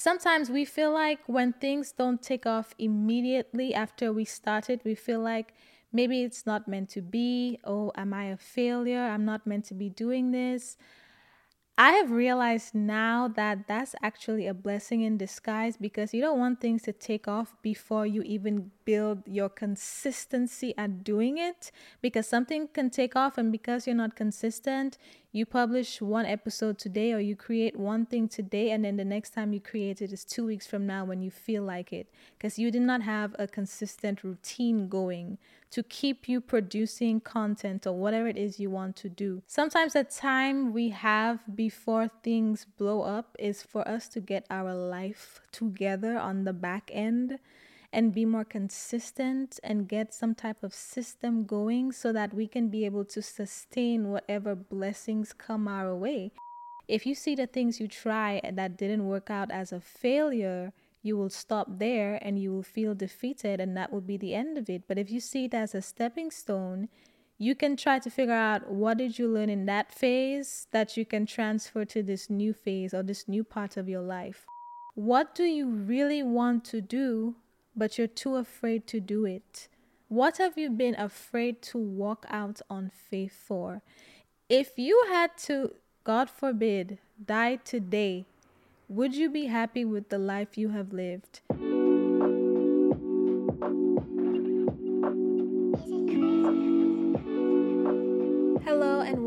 Sometimes we feel like when things don't take off immediately after we started, we feel like maybe it's not meant to be. Oh, am I a failure? I'm not meant to be doing this. I have realized now that that's actually a blessing in disguise because you don't want things to take off before you even build your consistency at doing it. Because something can take off, and because you're not consistent, you publish one episode today or you create one thing today, and then the next time you create it is two weeks from now when you feel like it because you did not have a consistent routine going to keep you producing content or whatever it is you want to do. Sometimes the time we have before things blow up is for us to get our life together on the back end and be more consistent and get some type of system going so that we can be able to sustain whatever blessings come our way. If you see the things you try that didn't work out as a failure, you will stop there and you will feel defeated, and that will be the end of it. But if you see it as a stepping stone, you can try to figure out what did you learn in that phase that you can transfer to this new phase or this new part of your life. What do you really want to do, but you're too afraid to do it? What have you been afraid to walk out on faith for? If you had to, God forbid, die today, would you be happy with the life you have lived?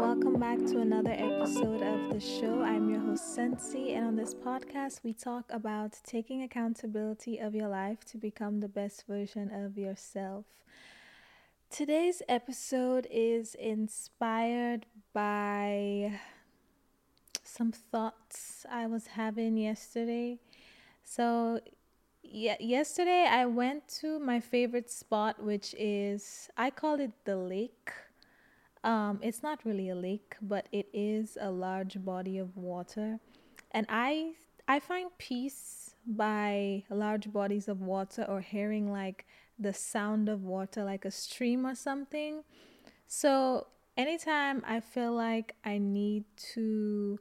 Welcome back to another episode of the show. I'm your host, Sensi, and on this podcast, we talk about taking accountability of your life to become the best version of yourself. Today's episode is inspired by some thoughts I was having yesterday. So, yeah, yesterday I went to my favorite spot, which is I call it the lake. Um, it's not really a lake, but it is a large body of water, and I I find peace by large bodies of water or hearing like the sound of water, like a stream or something. So anytime I feel like I need to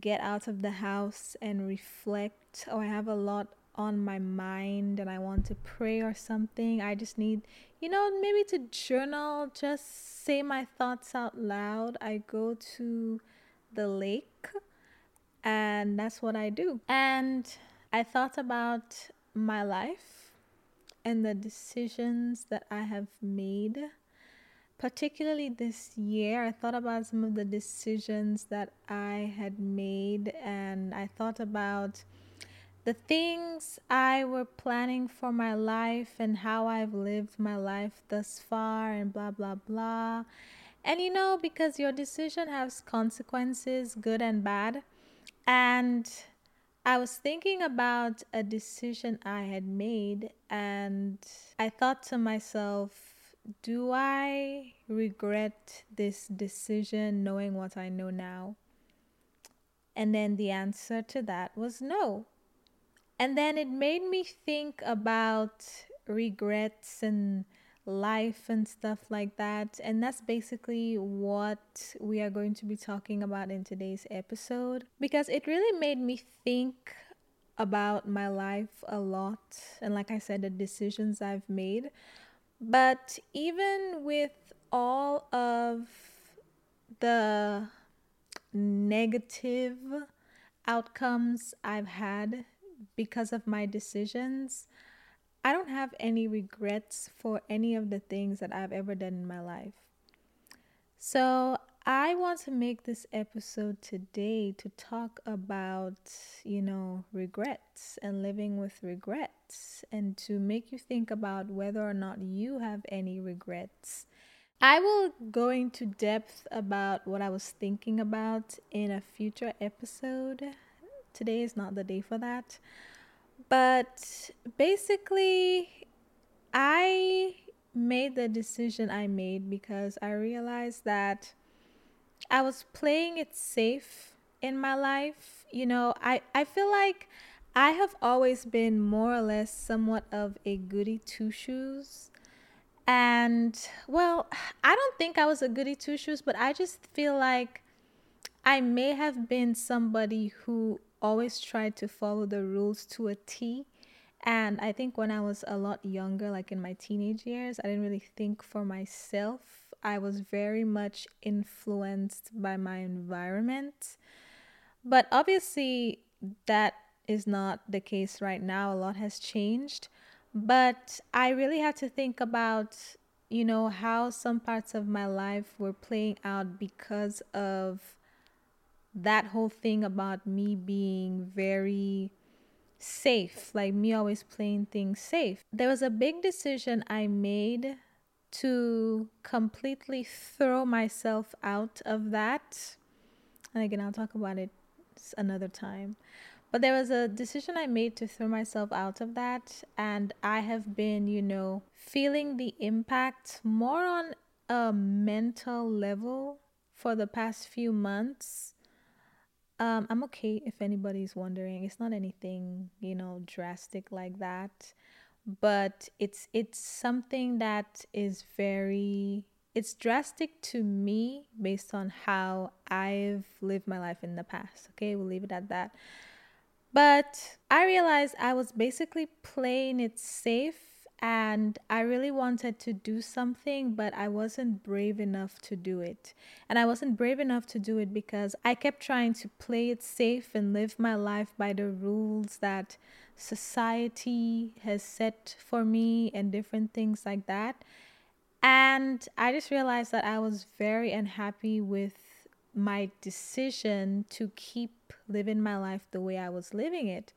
get out of the house and reflect or I have a lot on my mind and I want to pray or something, I just need, you know, maybe to journal, just say my thoughts out loud. I go to the lake and that's what I do. And I thought about my life and the decisions that I have made particularly this year, I thought about some of the decisions that I had made, and I thought about the things I were planning for my life and how I've lived my life thus far and blah blah blah. And you know, because your decision has consequences, good and bad. And I was thinking about a decision I had made, and I thought to myself, do I regret this decision knowing what I know now? And then the answer to that was no. And then it made me think about regrets and life and stuff like that. And that's basically what we are going to be talking about in today's episode because it really made me think about my life a lot. And like I said, the decisions I've made. But even with all of the negative outcomes I've had because of my decisions, I don't have any regrets for any of the things that I've ever done in my life. So, I want to make this episode today to talk about, you know, regrets and living with regrets and to make you think about whether or not you have any regrets. I will go into depth about what I was thinking about in a future episode. Today is not the day for that. But basically, I made the decision I made because I realized that I was playing it safe in my life. You know, I, I feel like I have always been more or less somewhat of a goody two shoes. And well, I don't think I was a goody two shoes, but I just feel like I may have been somebody who always tried to follow the rules to a T. And I think when I was a lot younger, like in my teenage years, I didn't really think for myself I was very much influenced by my environment. But obviously, that is not the case right now. A lot has changed. But I really had to think about, you know, how some parts of my life were playing out because of that whole thing about me being very safe, like me always playing things safe. There was a big decision I made to completely throw myself out of that. And again, I'll talk about it another time. But there was a decision I made to throw myself out of that. And I have been, you know, feeling the impact more on a mental level for the past few months. Um, I'm okay if anybody's wondering. It's not anything, you know, drastic like that but it's it's something that is very it's drastic to me based on how I've lived my life in the past. Okay, we'll leave it at that. But I realized I was basically playing it safe and I really wanted to do something, but I wasn't brave enough to do it. And I wasn't brave enough to do it because I kept trying to play it safe and live my life by the rules that society has set for me and different things like that. And I just realized that I was very unhappy with my decision to keep living my life the way I was living it.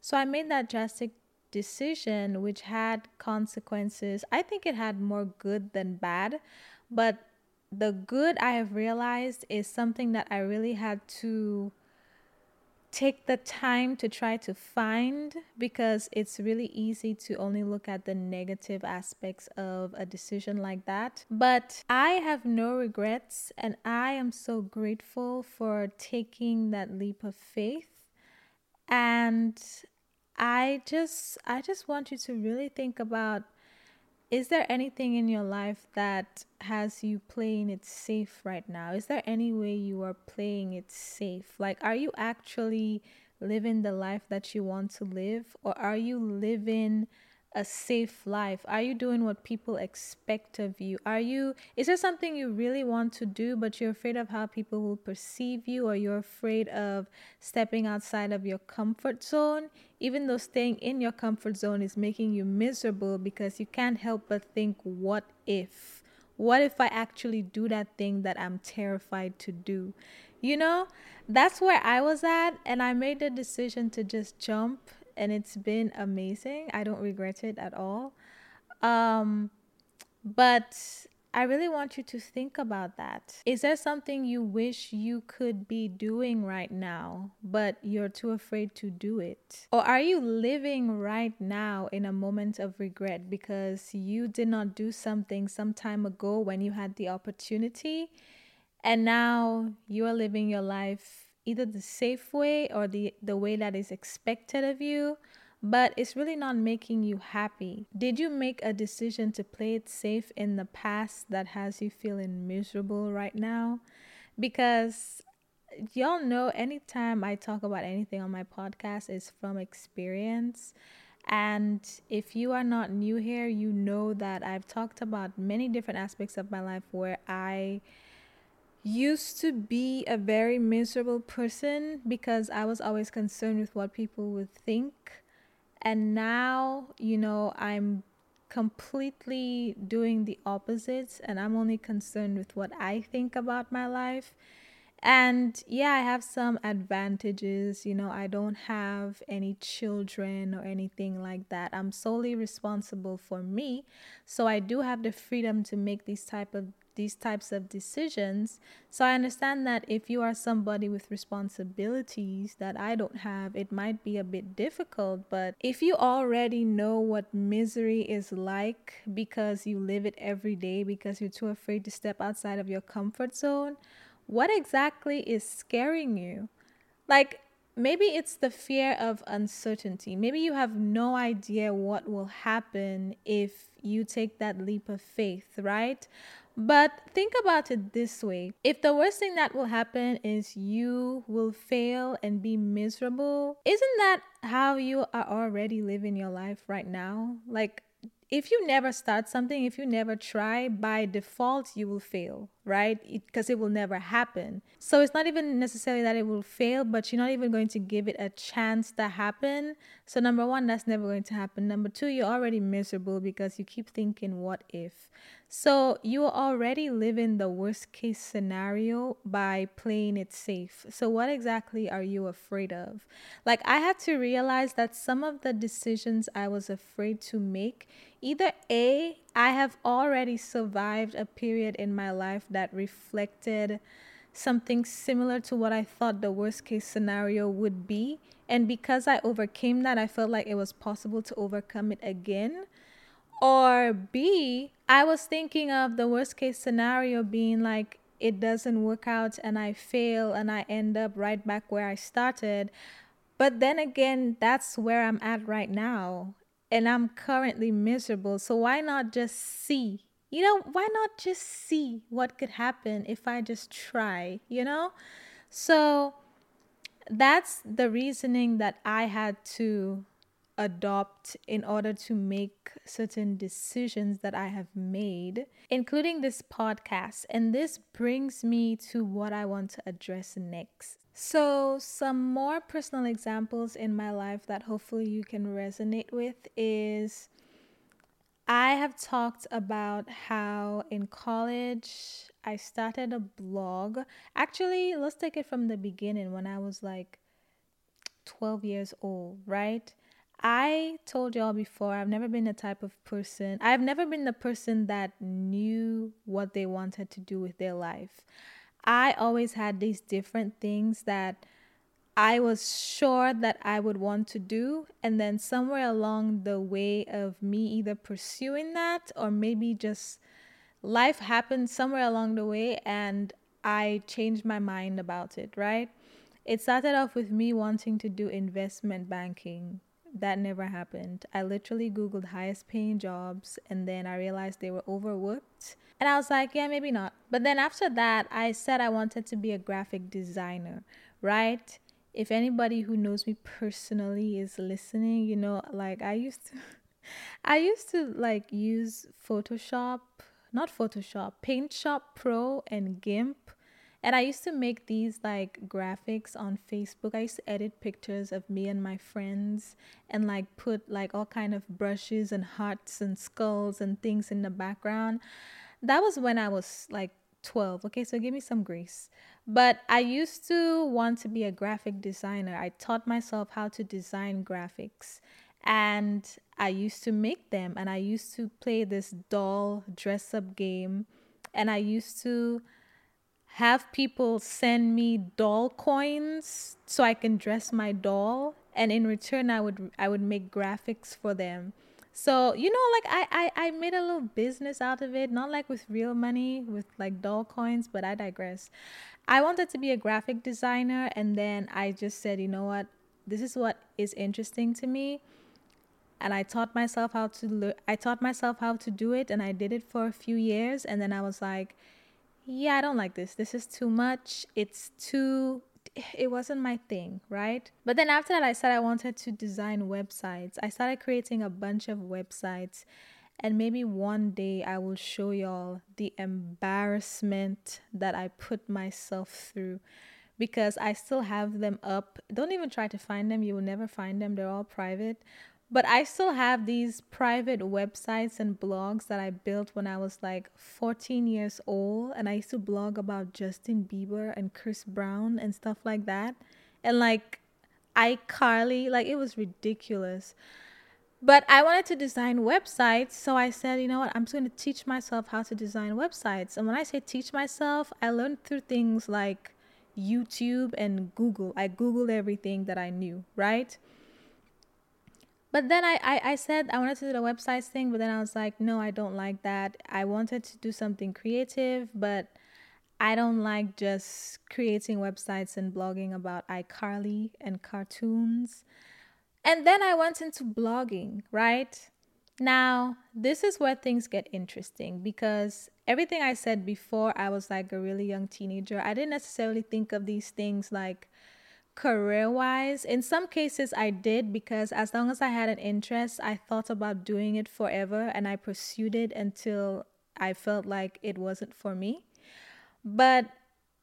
So I made that drastic decision, which had consequences. I think it had more good than bad, but the good I have realized is something that I really had to take the time to try to find because it's really easy to only look at the negative aspects of a decision like that. But I have no regrets and I am so grateful for taking that leap of faith. And I just I just want you to really think about is there anything in your life that has you playing it safe right now? Is there any way you are playing it safe? Like, are you actually living the life that you want to live, or are you living a safe life? Are you doing what people expect of you? Are you is there something you really want to do but you're afraid of how people will perceive you or you're afraid of stepping outside of your comfort zone? Even though staying in your comfort zone is making you miserable because you can't help but think what if? What if I actually do that thing that I'm terrified to do? You know, that's where I was at. And I made the decision to just jump. And it's been amazing. I don't regret it at all. Um, but I really want you to think about that. Is there something you wish you could be doing right now, but you're too afraid to do it? Or are you living right now in a moment of regret because you did not do something some time ago when you had the opportunity, and now you are living your life either the safe way or the, the way that is expected of you? but it's really not making you happy. Did you make a decision to play it safe in the past that has you feeling miserable right now? Because y'all know anytime I talk about anything on my podcast is from experience. And if you are not new here, you know that I've talked about many different aspects of my life where I used to be a very miserable person because I was always concerned with what people would think and now, you know, I'm completely doing the opposite and I'm only concerned with what I think about my life. And yeah, I have some advantages. You know, I don't have any children or anything like that. I'm solely responsible for me. So I do have the freedom to make these type of these types of decisions. So I understand that if you are somebody with responsibilities that I don't have, it might be a bit difficult. But if you already know what misery is like because you live it every day because you're too afraid to step outside of your comfort zone, what exactly is scaring you? Like, maybe it's the fear of uncertainty. Maybe you have no idea what will happen if you take that leap of faith, right? But think about it this way if the worst thing that will happen is you will fail and be miserable, isn't that how you are already living your life right now? Like, if you never start something, if you never try, by default, you will fail, right? Because it, it, will never happen. So it's not even necessarily that it will fail, but you're not even going to give it a chance to happen. So, number one, that's never going to happen. Number two, you're already miserable because you keep thinking, what if? So you are already living the worst case scenario by playing it safe. So what exactly are you afraid of? Like I had to realize that some of the decisions I was afraid to make, either A, I have already survived a period in my life that reflected something similar to what I thought the worst case scenario would be. And because I overcame that, I felt like it was possible to overcome it again. Or B, I was thinking of the worst case scenario being like it doesn't work out and I fail and I end up right back where I started. But then again, that's where I'm at right now. And I'm currently miserable. So why not just see? You know, why not just see what could happen if I just try, you know? So that's the reasoning that I had to adopt in order to make certain decisions that I have made, including this podcast. And this brings me to what I want to address next. So, some more personal examples in my life that hopefully you can resonate with is I have talked about how in college I started a blog. Actually, let's take it from the beginning when I was like 12 years old, right? I told y'all before, I've never been the type of person, I've never been the person that knew what they wanted to do with their life. I always had these different things that I was sure that I would want to do. And then somewhere along the way of me either pursuing that or maybe just life happened somewhere along the way and I changed my mind about it, right? It started off with me wanting to do investment banking that never happened. I literally Googled highest paying jobs and then I realized they were overworked. And I was like, yeah, maybe not. But then after that, I said I wanted to be a graphic designer, right? If anybody who knows me personally is listening, you know, like I used to I used to like use Photoshop, not Photoshop, Paint Shop Pro and GIMP and I used to make these like graphics on Facebook. I used to edit pictures of me and my friends and like put like all kind of brushes and hearts and skulls and things in the background. That was when I was like 12. Okay, so give me some grace. But I used to want to be a graphic designer. I taught myself how to design graphics and I used to make them and I used to play this doll dress up game and I used to have people send me doll coins so I can dress my doll and in return I would I would make graphics for them. So, you know, like I, I, I made a little business out of it, not like with real money, with like doll coins, but I digress. I wanted to be a graphic designer and then I just said, you know what, this is what is interesting to me and I taught myself how to le- I taught myself how to do it and I did it for a few years and then I was like yeah I don't like this. This is too much. It's too it wasn't my thing right? But then after that I said I wanted to design websites. I started creating a bunch of websites and maybe one day I will show y'all the embarrassment that I put myself through because I still have them up. Don't even try to find them, you will never find them, they're all private. But I still have these private websites and blogs that I built when I was like 14 years old. And I used to blog about Justin Bieber and Chris Brown and stuff like that. And like iCarly, like it was ridiculous. But I wanted to design websites. So I said, you know what? I'm just going to teach myself how to design websites. And when I say teach myself, I learned through things like YouTube and Google. I Googled everything that I knew, right? But then I, I, I said I wanted to do the websites thing, but then I was like, no, I don't like that. I wanted to do something creative, but I don't like just creating websites and blogging about iCarly and cartoons. And then I went into blogging, right? Now, this is where things get interesting because everything I said before, I was like a really young teenager. I didn't necessarily think of these things like career wise in some cases i did because as long as i had an interest i thought about doing it forever and i pursued it until i felt like it wasn't for me. But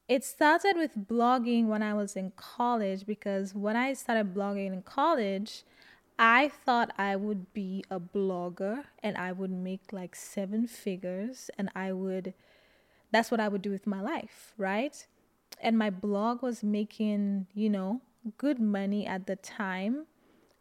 it started with blogging when i was in college because when i started blogging in college i thought i would be a blogger and i would make like seven figures and i would that's what i would do with my life right and my blog was making, you know, good money at the time.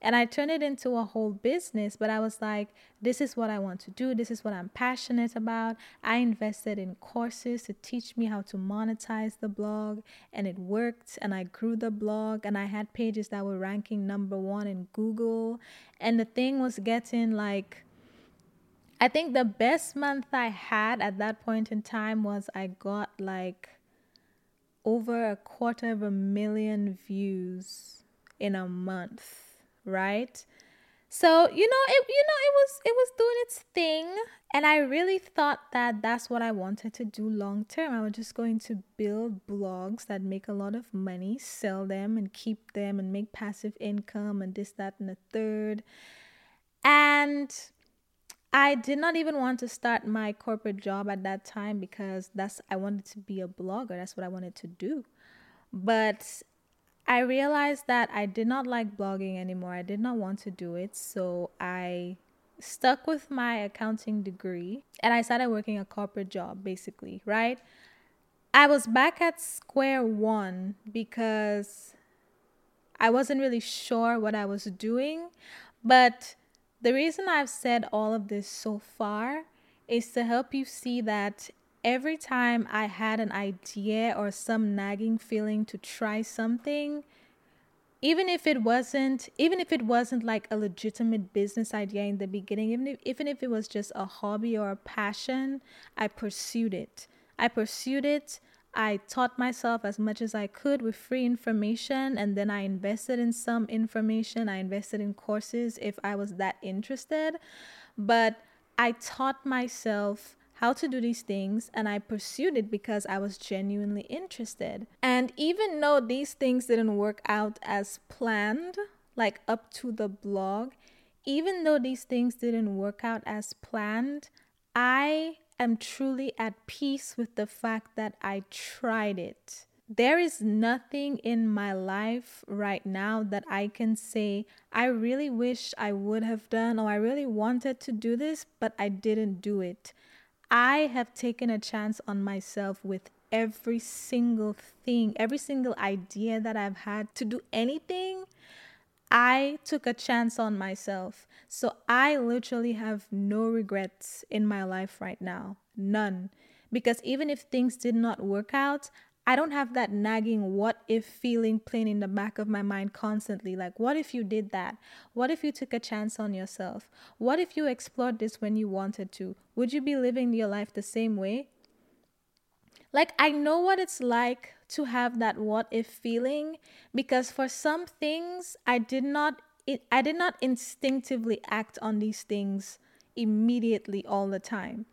And I turned it into a whole business, but I was like, this is what I want to do. This is what I'm passionate about. I invested in courses to teach me how to monetize the blog, and it worked. And I grew the blog, and I had pages that were ranking number one in Google. And the thing was getting like, I think the best month I had at that point in time was I got like over a quarter of a million views in a month, right? So, you know, it you know, it was it was doing its thing and I really thought that that's what I wanted to do long term. I was just going to build blogs that make a lot of money, sell them and keep them and make passive income and this that and the third. And I did not even want to start my corporate job at that time because that's I wanted to be a blogger. That's what I wanted to do. But I realized that I did not like blogging anymore. I did not want to do it. So I stuck with my accounting degree and I started working a corporate job basically, right? I was back at square one because I wasn't really sure what I was doing, but the reason I've said all of this so far is to help you see that every time I had an idea or some nagging feeling to try something, even if it wasn't even if it wasn't like a legitimate business idea in the beginning even if, even if it was just a hobby or a passion i pursued it. I pursued it I taught myself as much as I could with free information, and then I invested in some information. I invested in courses if I was that interested. But I taught myself how to do these things and I pursued it because I was genuinely interested. And even though these things didn't work out as planned, like up to the blog, even though these things didn't work out as planned, I am truly at peace with the fact that I tried it. There is nothing in my life right now that I can say, I really wish I would have done, or I really wanted to do this, but I didn't do it. I have taken a chance on myself with every single thing, every single idea that I've had to do anything, I took a chance on myself. So I literally have no regrets in my life right now. None. Because even if things did not work out, I don't have that nagging what if feeling playing in the back of my mind constantly. Like, what if you did that? What if you took a chance on yourself? What if you explored this when you wanted to? Would you be living your life the same way? Like, I know what it's like to have that what if feeling because for some things, I did not. It, I did not instinctively act on these things immediately all the time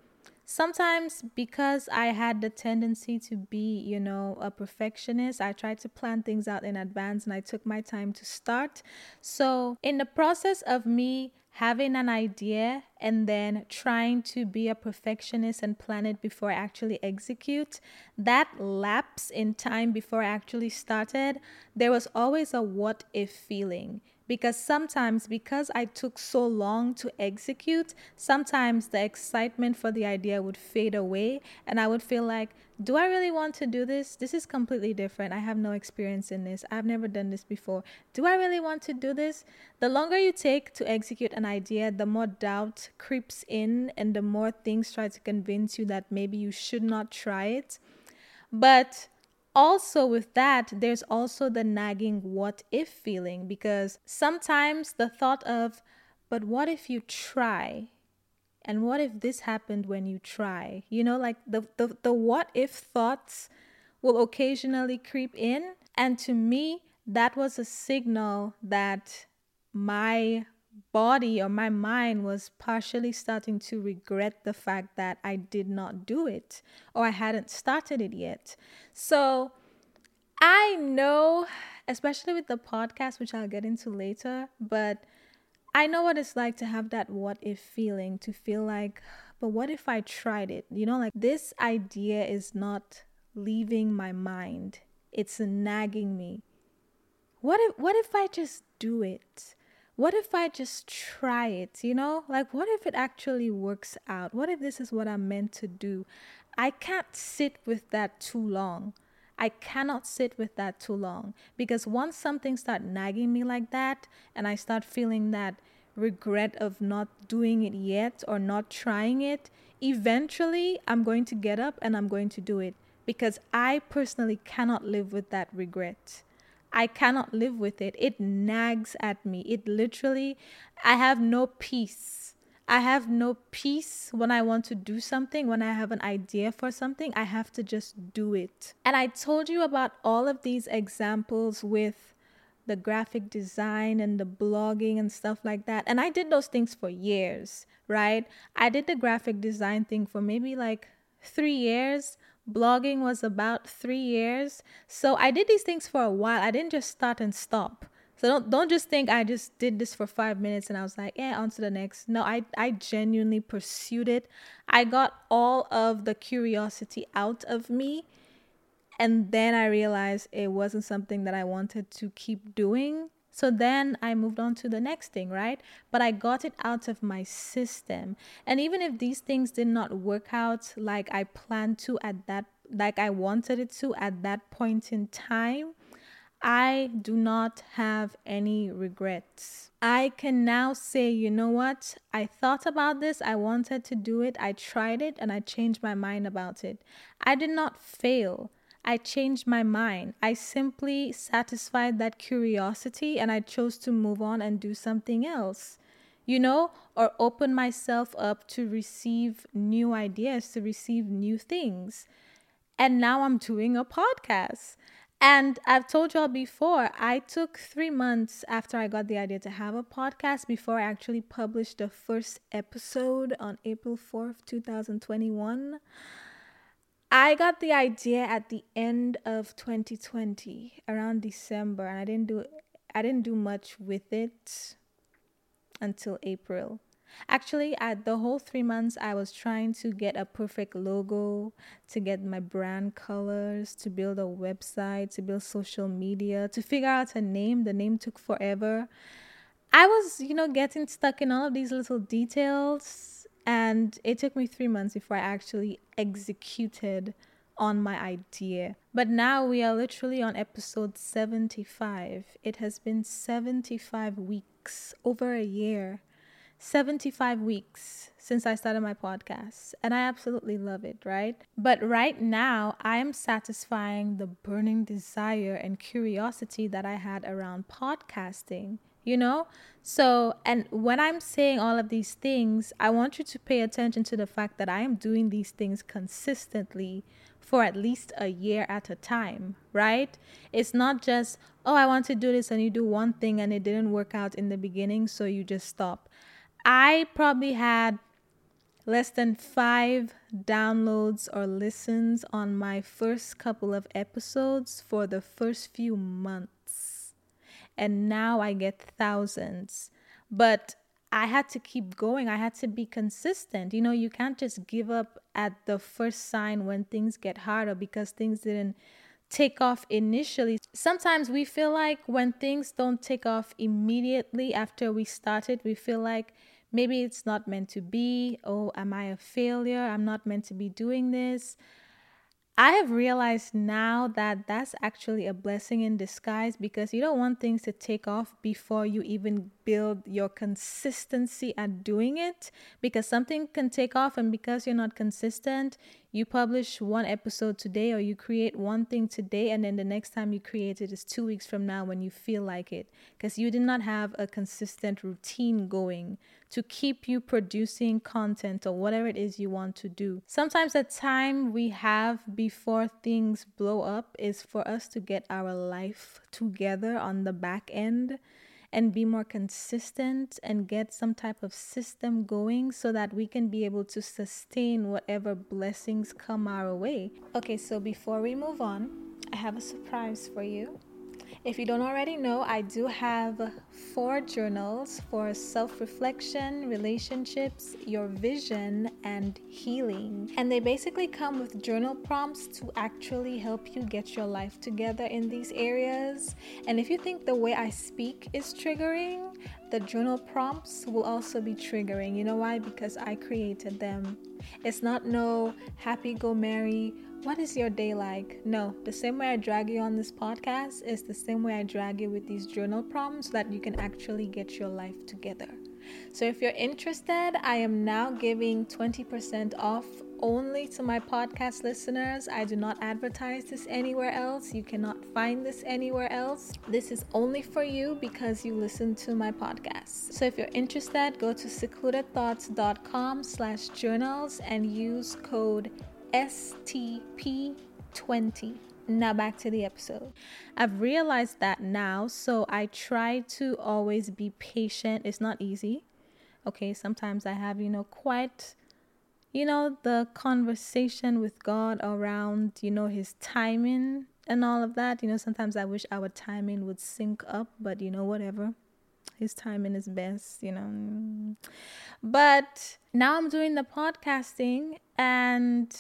sometimes because I had the tendency to be, you know, a perfectionist, I tried to plan things out in advance and I took my time to start. So, in the process of me having an idea and then trying to be a perfectionist and plan it before I actually execute, that lapse in time before I actually started, there was always a what if feeling because sometimes because i took so long to execute sometimes the excitement for the idea would fade away and i would feel like do i really want to do this? This is completely different. I have no experience in this. I've never done this before. Do i really want to do this? The longer you take to execute an idea the more doubt creeps in and the more things try to convince you that maybe you should not try it. But also with that there's also the nagging what if feeling because sometimes the thought of but what if you try? And what if this happened when you try? You know like the the, the what if thoughts will occasionally creep in. And to me that was a signal that my body or my mind was partially starting to regret the fact that I did not do it or I hadn't started it yet. So I know, especially with the podcast, which I'll get into later, but I know what it's like to have that what if feeling, to feel like, but what if I tried it? You know, like this idea is not leaving my mind, it's nagging me. What if what if I just do it? What if I just try it? You know, like what if it actually works out? What if this is what I'm meant to do? I can't sit with that too long. I cannot sit with that too long because once something start nagging me like that and I start feeling that regret of not doing it yet or not trying it, eventually I'm going to get up and I'm going to do it because I personally cannot live with that regret. I cannot live with it. It nags at me. It literally, I have no peace. I have no peace when I want to do something, when I have an idea for something, I have to just do it. And I told you about all of these examples with the graphic design and the blogging and stuff like that. And I did those things for years, right? I did the graphic design thing for maybe like three years blogging was about three years. So I did these things for a while. I didn't just start and stop. So don't don't just think I just did this for five minutes and I was like, yeah, on to the next. No, I I genuinely pursued it. I got all of the curiosity out of me. And then I realized it wasn't something that I wanted to keep doing. So then I moved on to the next thing, right? But I got it out of my system. And even if these things did not work out like I planned to at that like I wanted it to at that point in time, I do not have any regrets. I can now say, you know what? I thought about this, I wanted to do it, I tried it, and I changed my mind about it. I did not fail. I changed my mind. I simply satisfied that curiosity and I chose to move on and do something else, you know, or open myself up to receive new ideas, to receive new things. And now I'm doing a podcast. And I've told y'all before, I took three months after I got the idea to have a podcast before I actually published the first episode on April 4th, 2021. I got the idea at the end of 2020, around December, and I didn't do I didn't do much with it until April. Actually, at the whole three months, I was trying to get a perfect logo, to get my brand colors, to build a website, to build social media, to figure out a name. The name took forever. I was, you know, getting stuck in all of these little details and it took me three months before I actually executed on my idea. But now we are literally on episode 75. It has been 75 weeks, over a year. 75 weeks since I started my podcast, and I absolutely love it, right? But right now, I am satisfying the burning desire and curiosity that I had around podcasting you know? So, and when I'm saying all of these things, I want you to pay attention to the fact that I am doing these things consistently for at least a year at a time, right? It's not just, oh, I want to do this, and you do one thing and it didn't work out in the beginning, so you just stop. I probably had less than five downloads or listens on my first couple of episodes for the first few months and now I get thousands. But I had to keep going. I had to be consistent. You know, you can't just give up at the first sign when things get harder because things didn't take off initially. Sometimes we feel like when things don't take off immediately after we started, we feel like maybe it's not meant to be. Oh, am I a failure? I'm not meant to be doing this. I have realized now that that's actually a blessing in disguise because you don't want things to take off before you even build your consistency at doing it. Because something can take off and because you're not consistent, you publish one episode today or you create one thing today and then the next time you create it is 2 weeks from now when you feel like it because you did not have a consistent routine going to keep you producing content or whatever it is you want to do. Sometimes the time we have before things blow up is for us to get our life together on the back end and be more consistent and get some type of system going so that we can be able to sustain whatever blessings come our way. Okay, so before we move on, I have a surprise for you. If you don't already know, I do have four journals for self reflection, relationships, your vision, and healing. And they basically come with journal prompts to actually help you get your life together in these areas. And if you think the way I speak is triggering, the journal prompts will also be triggering. You know why? Because I created them. It's not no happy go merry what is your day like? No, the same way I drag you on this podcast is the same way I drag you with these journal prompts so that you can actually get your life together. So if you're interested, I am now giving 20% off only to my podcast listeners. I do not advertise this anywhere else. You cannot find this anywhere else. This is only for you because you listen to my podcast. So if you're interested, go to secludedthoughts.com slash journals and use code STP20. Now back to the episode. I've realized that now, so I try to always be patient. It's not easy. Okay, sometimes I have, you know, quite you know, the conversation with God around, you know, his timing and all of that. You know, sometimes I wish our timing would sync up, but you know, whatever. His timing is best, you know. But now I'm doing the podcasting and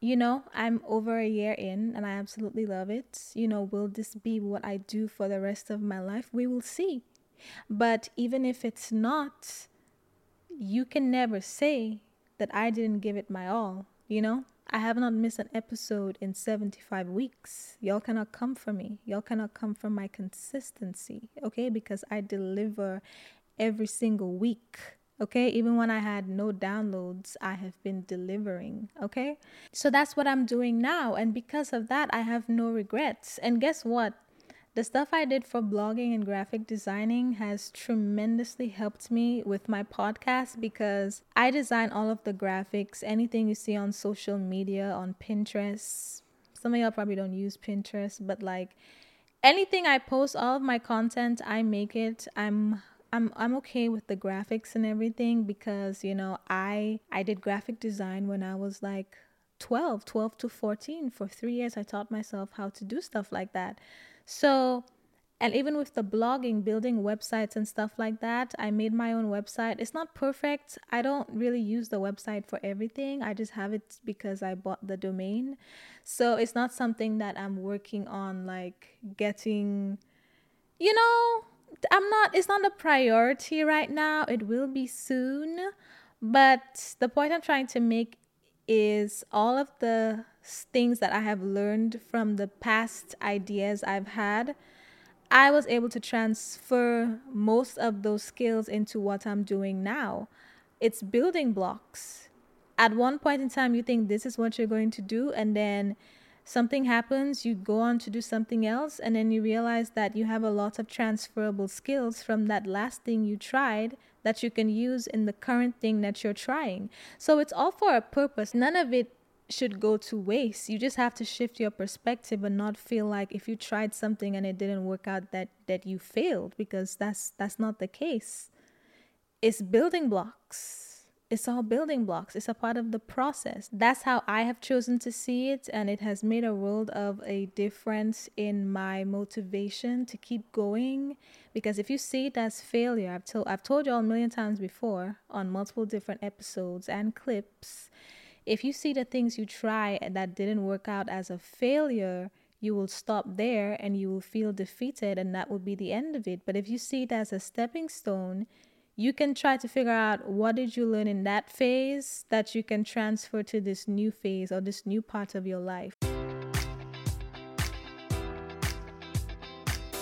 you know, I'm over a year in and I absolutely love it. You know, will this be what I do for the rest of my life? We will see. But even if it's not, you can never say that I didn't give it my all, you know? I have not missed an episode in 75 weeks. Y'all cannot come for me. Y'all cannot come for my consistency, okay? Because I deliver every single week. Okay, even when I had no downloads, I have been delivering. Okay, so that's what I'm doing now. And because of that, I have no regrets. And guess what? The stuff I did for blogging and graphic designing has tremendously helped me with my podcast because I design all of the graphics, anything you see on social media, on Pinterest. Some of y'all probably don't use Pinterest, but like anything I post, all of my content, I make it. I'm I'm I'm okay with the graphics and everything because you know I I did graphic design when I was like 12 12 to 14 for 3 years I taught myself how to do stuff like that so and even with the blogging building websites and stuff like that I made my own website it's not perfect I don't really use the website for everything I just have it because I bought the domain so it's not something that I'm working on like getting you know I'm not it's not a priority right now. It will be soon. But the point I'm trying to make is all of the things that I have learned from the past ideas I've had, I was able to transfer most of those skills into what I'm doing now. It's building blocks. At one point in time, you think this is what you're going to do, and then something happens, you go on to do something else, and then you realize that you have a lot of transferable skills from that last thing you tried that you can use in the current thing that you're trying. So it's all for a purpose. None of it should go to waste. You just have to shift your perspective and not feel like if you tried something and it didn't work out that that you failed because that's that's not the case. It's building blocks it's all building blocks. It's a part of the process. That's how I have chosen to see it, and it has made a world of a difference in my motivation to keep going. Because if you see it as failure, I've told I've told you all a million times before on multiple different episodes and clips. If you see the things you try that didn't work out as a failure, you will stop there and you will feel defeated, and that will be the end of it. But if you see it as a stepping stone, you can try to figure out what did you learn in that phase that you can transfer to this new phase or this new part of your life.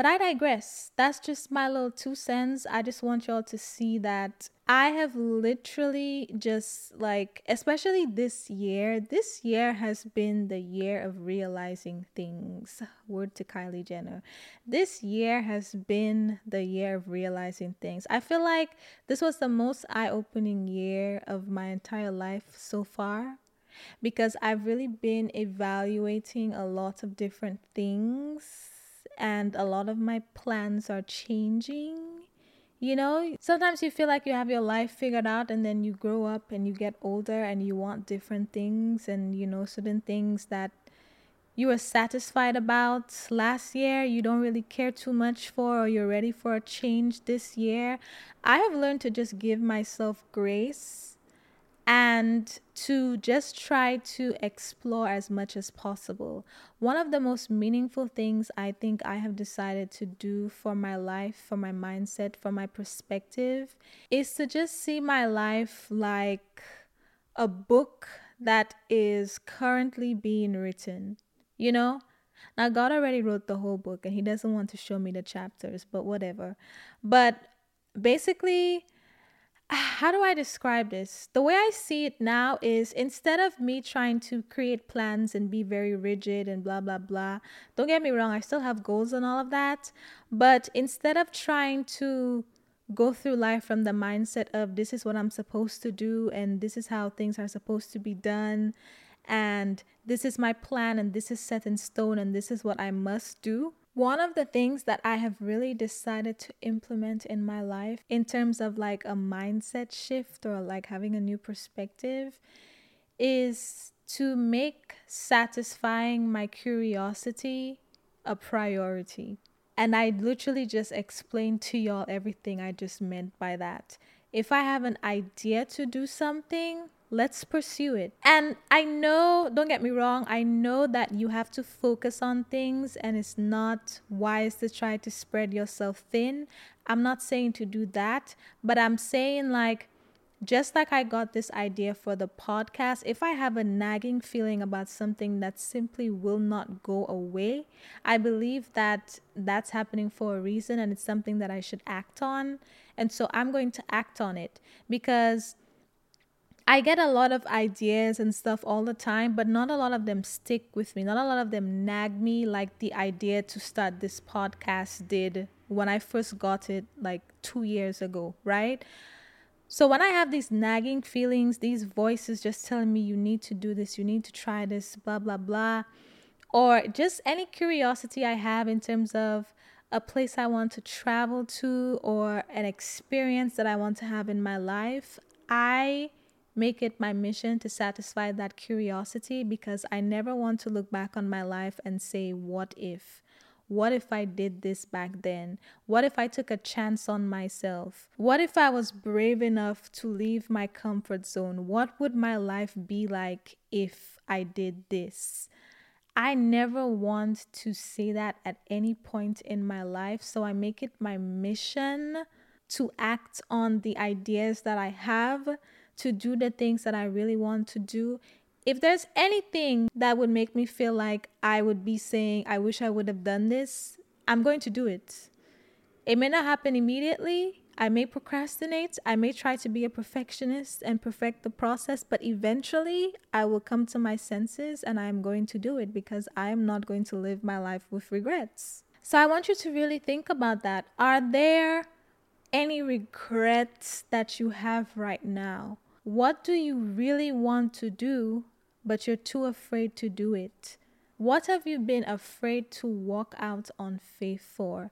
But I digress. That's just my little two cents. I just want y'all to see that I have literally just like, especially this year, this year has been the year of realizing things. Word to Kylie Jenner. This year has been the year of realizing things. I feel like this was the most eye opening year of my entire life so far because I've really been evaluating a lot of different things and a lot of my plans are changing. You know, sometimes you feel like you have your life figured out, and then you grow up and you get older and you want different things, and you know, certain things that you were satisfied about last year, you don't really care too much for, or you're ready for a change this year. I have learned to just give myself grace and to just try to explore as much as possible. One of the most meaningful things I think I have decided to do for my life, for my mindset, for my perspective, is to just see my life like a book that is currently being written. You know? Now, God already wrote the whole book and He doesn't want to show me the chapters, but whatever. But basically, how do I describe this? The way I see it now is instead of me trying to create plans and be very rigid and blah, blah, blah, don't get me wrong, I still have goals and all of that. But instead of trying to go through life from the mindset of this is what I'm supposed to do and this is how things are supposed to be done and this is my plan and this is set in stone and this is what I must do, one of the things that I have really decided to implement in my life in terms of like a mindset shift or like having a new perspective is to make satisfying my curiosity a priority. And I literally just explained to y'all everything I just meant by that. If I have an idea to do something, let's pursue it. And I know, don't get me wrong, I know that you have to focus on things and it's not wise to try to spread yourself thin. I'm not saying to do that, but I'm saying like just like I got this idea for the podcast, if I have a nagging feeling about something that simply will not go away, I believe that that's happening for a reason and it's something that I should act on. And so I'm going to act on it because I get a lot of ideas and stuff all the time, but not a lot of them stick with me. Not a lot of them nag me like the idea to start this podcast did when I first got it like two years ago, right? So when I have these nagging feelings, these voices just telling me you need to do this, you need to try this, blah, blah, blah, or just any curiosity I have in terms of a place I want to travel to or an experience that I want to have in my life, I make it my mission to satisfy that curiosity because I never want to look back on my life and say, What if? What if I did this back then? What if I took a chance on myself? What if I was brave enough to leave my comfort zone? What would my life be like if I did this? I never want to say that at any point in my life. So I make it my mission to act on the ideas that I have to do the things that I really want to do. If there's anything that would make me feel like I would be saying, I wish I would have done this, I'm going to do it. It may not happen immediately. I may procrastinate. I may try to be a perfectionist and perfect the process, but eventually I will come to my senses and I'm going to do it because I am not going to live my life with regrets. So I want you to really think about that. Are there any regrets that you have right now? What do you really want to do, but you're too afraid to do it? What have you been afraid to walk out on faith for?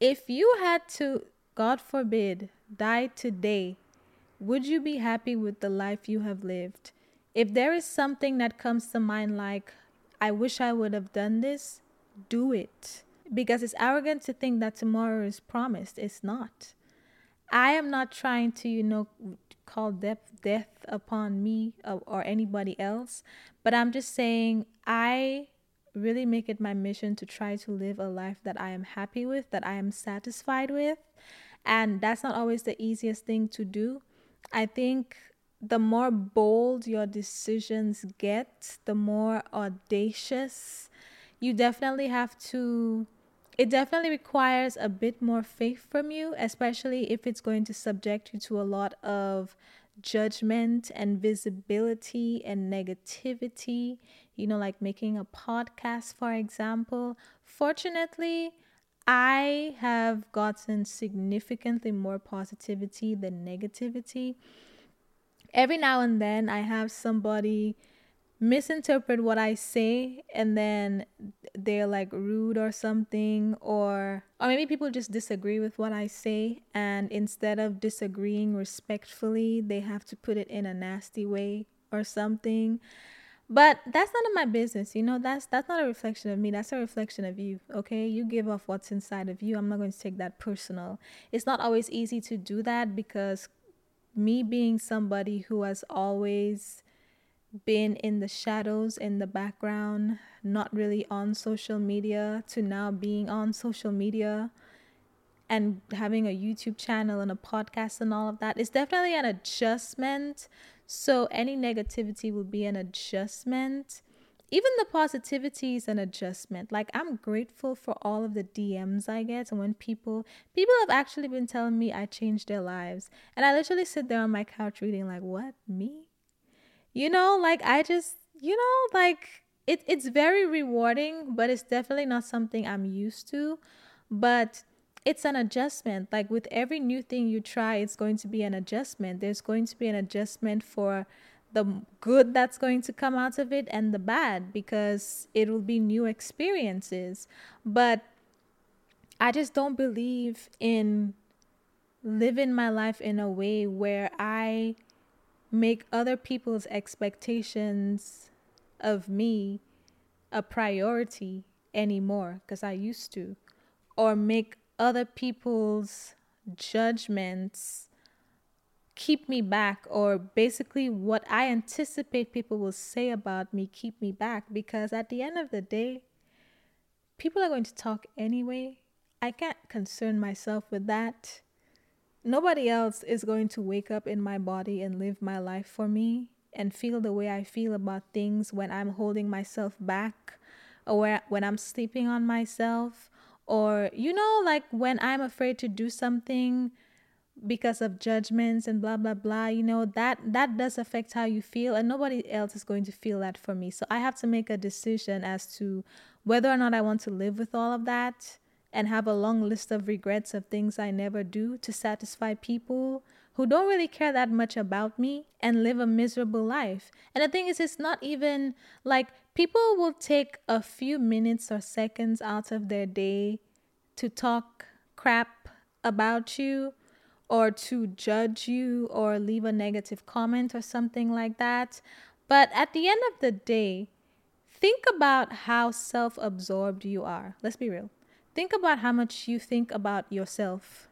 If you had to, God forbid, die today, would you be happy with the life you have lived? If there is something that comes to mind like, I wish I would have done this, do it. Because it's arrogant to think that tomorrow is promised. It's not. I am not trying to, you know, call death death upon me or, or anybody else, but I'm just saying I really make it my mission to try to live a life that I am happy with, that I am satisfied with. And that's not always the easiest thing to do. I think the more bold your decisions get, the more audacious you definitely have to it definitely requires a bit more faith from you, especially if it's going to subject you to a lot of judgment and visibility and negativity. You know, like making a podcast, for example. Fortunately, I have gotten significantly more positivity than negativity. Every now and then, I have somebody misinterpret what I say and then they're like rude or something or or maybe people just disagree with what I say and instead of disagreeing respectfully they have to put it in a nasty way or something. But that's none of my business you know? That's that's not a reflection of me. That's a reflection of you okay? You give off what's inside of you. I'm not going to take that personal. It's not always easy to do that because me being somebody who has always been in the shadows in the background, not really on social media, to now being on social media and having a YouTube channel and a podcast and all of that is definitely an adjustment. So, any negativity will be an adjustment. Even the positivity is an adjustment. Like, I'm grateful for all of the DMs I get. And when people, people have actually been telling me I changed their lives. And I literally sit there on my couch reading, like, what? Me? You know, like I just, you know, like it, it's very rewarding, but it's definitely not something I'm used to. But it's an adjustment. Like with every new thing you try, it's going to be an adjustment. There's going to be an adjustment for the good that's going to come out of it and the bad because it will be new experiences. But I just don't believe in living my life in a way where I make other people's expectations of me a priority anymore because I used to, or make other people's judgments keep me back or basically what I anticipate people will say about me keep me back because at the end of the day people are going to talk anyway. I can't concern myself with that. Nobody else is going to wake up in my body and live my life for me and feel the way I feel about things when I'm holding myself back or when I'm sleeping on myself or you know like when I'm afraid to do something because of judgments and blah blah blah you know that that does affect how you feel and nobody else is going to feel that for me. So i have to make a decision as to whether or not i want to live with all of that and have a long list of regrets of things i never do to satisfy people who don't really care that much about me and live a miserable life and the thing is it's not even like people will take a few minutes or seconds out of their day to talk crap about you or to judge you or leave a negative comment or something like that. But at the end of the day, think about how self absorbed you are. Let's be real. Think about how much you think about yourself.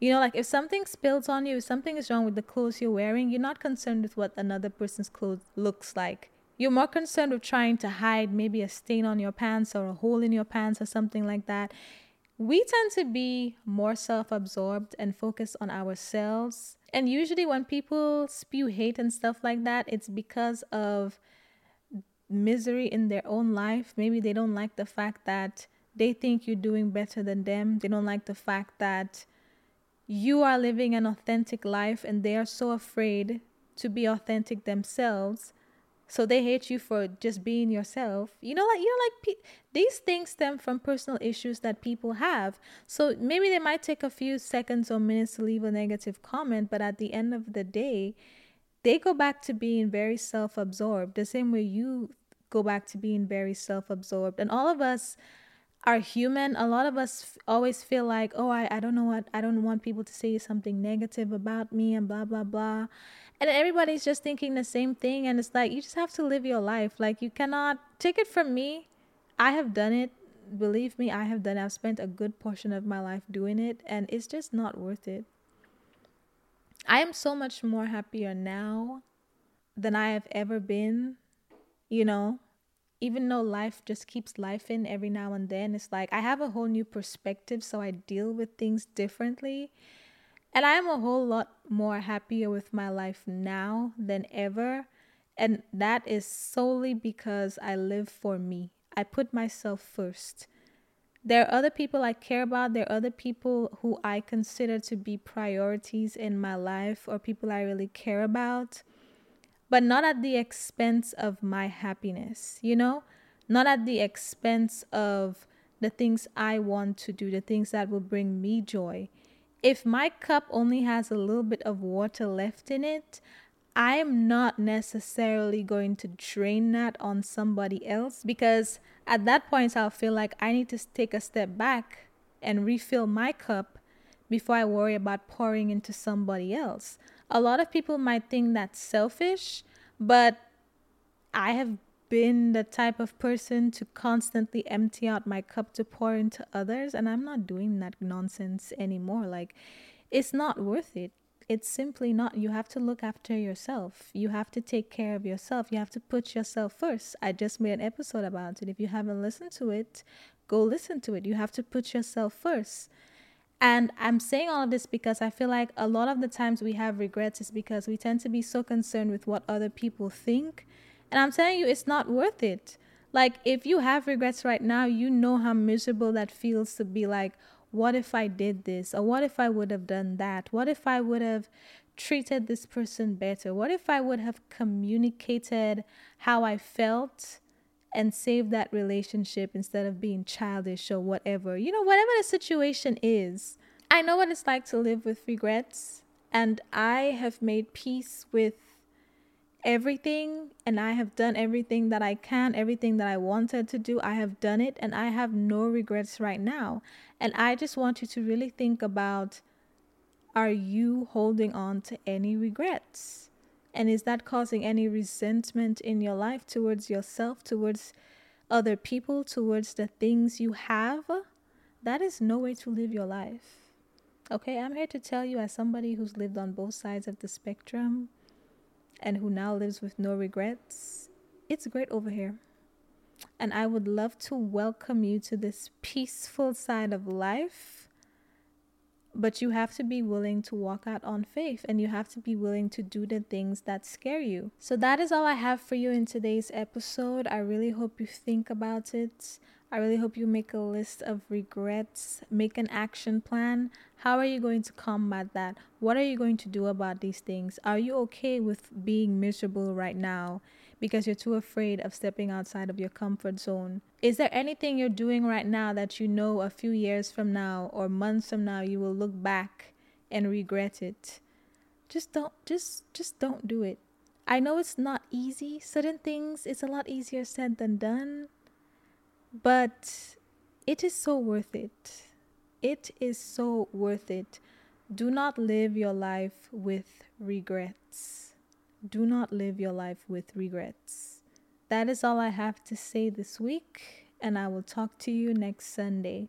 You know, like if something spills on you, if something is wrong with the clothes you're wearing, you're not concerned with what another person's clothes looks like. You're more concerned with trying to hide maybe a stain on your pants or a hole in your pants or something like that we tend to be more self absorbed and focus on ourselves. And usually, when people spew hate and stuff like that, it's because of misery in their own life. Maybe they don't like the fact that they think you're doing better than them. They don't like the fact that you are living an authentic life and they are so afraid to be authentic themselves. So they hate you for just being yourself. You know like you know like pe- these things stem from personal issues that people have. So maybe they might take a few seconds or minutes to leave a negative comment but at the end of the day they go back to being very self-absorbed. The same way you go back to being very self-absorbed. And all of us are human a lot of us f- always feel like oh I, I don't know what i don't want people to say something negative about me and blah blah blah. And everybody's just thinking the same thing and it's like you just have to live your life. Like you cannot take it from me. I have done it. Believe me i have done it. i've spent a good portion of my life doing it and it's just not worth it. I am so much more happier now than i have ever been you know even though life just keeps life in every now and then it's like i have a whole new perspective so i deal with things differently and I am a whole lot more happier with my life now than ever. And that is solely because I live for me. I put myself first. There are other people I care about. There are other people who I consider to be priorities in my life or people I really care about, but not at the expense of my happiness, you know? Not at the expense of the things I want to do, the things that will bring me joy if my cup only has a little bit of water left in it, I'm not necessarily going to drain that on somebody else because at that point I'll feel like I need to take a step back and refill my cup before I worry about pouring into somebody else. A lot of people might think that's selfish, but I have been the type of person to constantly empty out my cup to pour into others and I'm not doing that nonsense anymore. Like it's not worth it. It's simply not. You have to look after yourself. You have to take care of yourself. You have to put yourself first. I just made an episode about it. If you haven't listened to it, go listen to it. You have to put yourself first. And I'm saying all of this because I feel like a lot of the times we have regrets is because we tend to be so concerned with what other people think and I'm telling you, it's not worth it. Like, if you have regrets right now, you know how miserable that feels to be like, what if I did this? Or what if I would have done that? What if I would have treated this person better? What if I would have communicated how I felt and save that relationship instead of being childish or whatever? You know, whatever the situation is. I know what it's like to live with regrets, and I have made peace with everything and I have done everything that I can, everything that I wanted to do, I have done it and I have no regrets right now. And I just want you to really think about are you holding on to any regrets? And is that causing any resentment in your life towards yourself, towards other people, towards the things you have? That is no way to live your life. Okay, I'm here to tell you, as somebody who's lived on both sides of the spectrum and who now lives with no regrets, it's great over here. And I would love to welcome you to this peaceful side of life. But you have to be willing to walk out on faith and you have to be willing to do the things that scare you. So, that is all I have for you in today's episode. I really hope you think about it. I really hope you make a list of regrets, make an action plan. How are you going to combat that? What are you going to do about these things? Are you okay with being miserable right now because you're too afraid of stepping outside of your comfort zone? Is there anything you're doing right now that you know a few years from now or months from now you will look back and regret it? Just don't just just don't do it. I know it's not easy. Certain things it's a lot easier said than done but it is so worth it. It is so worth it. Do not live your life with regrets. Do not live your life with regrets. That is all I have to say this week, and I will talk to you next Sunday.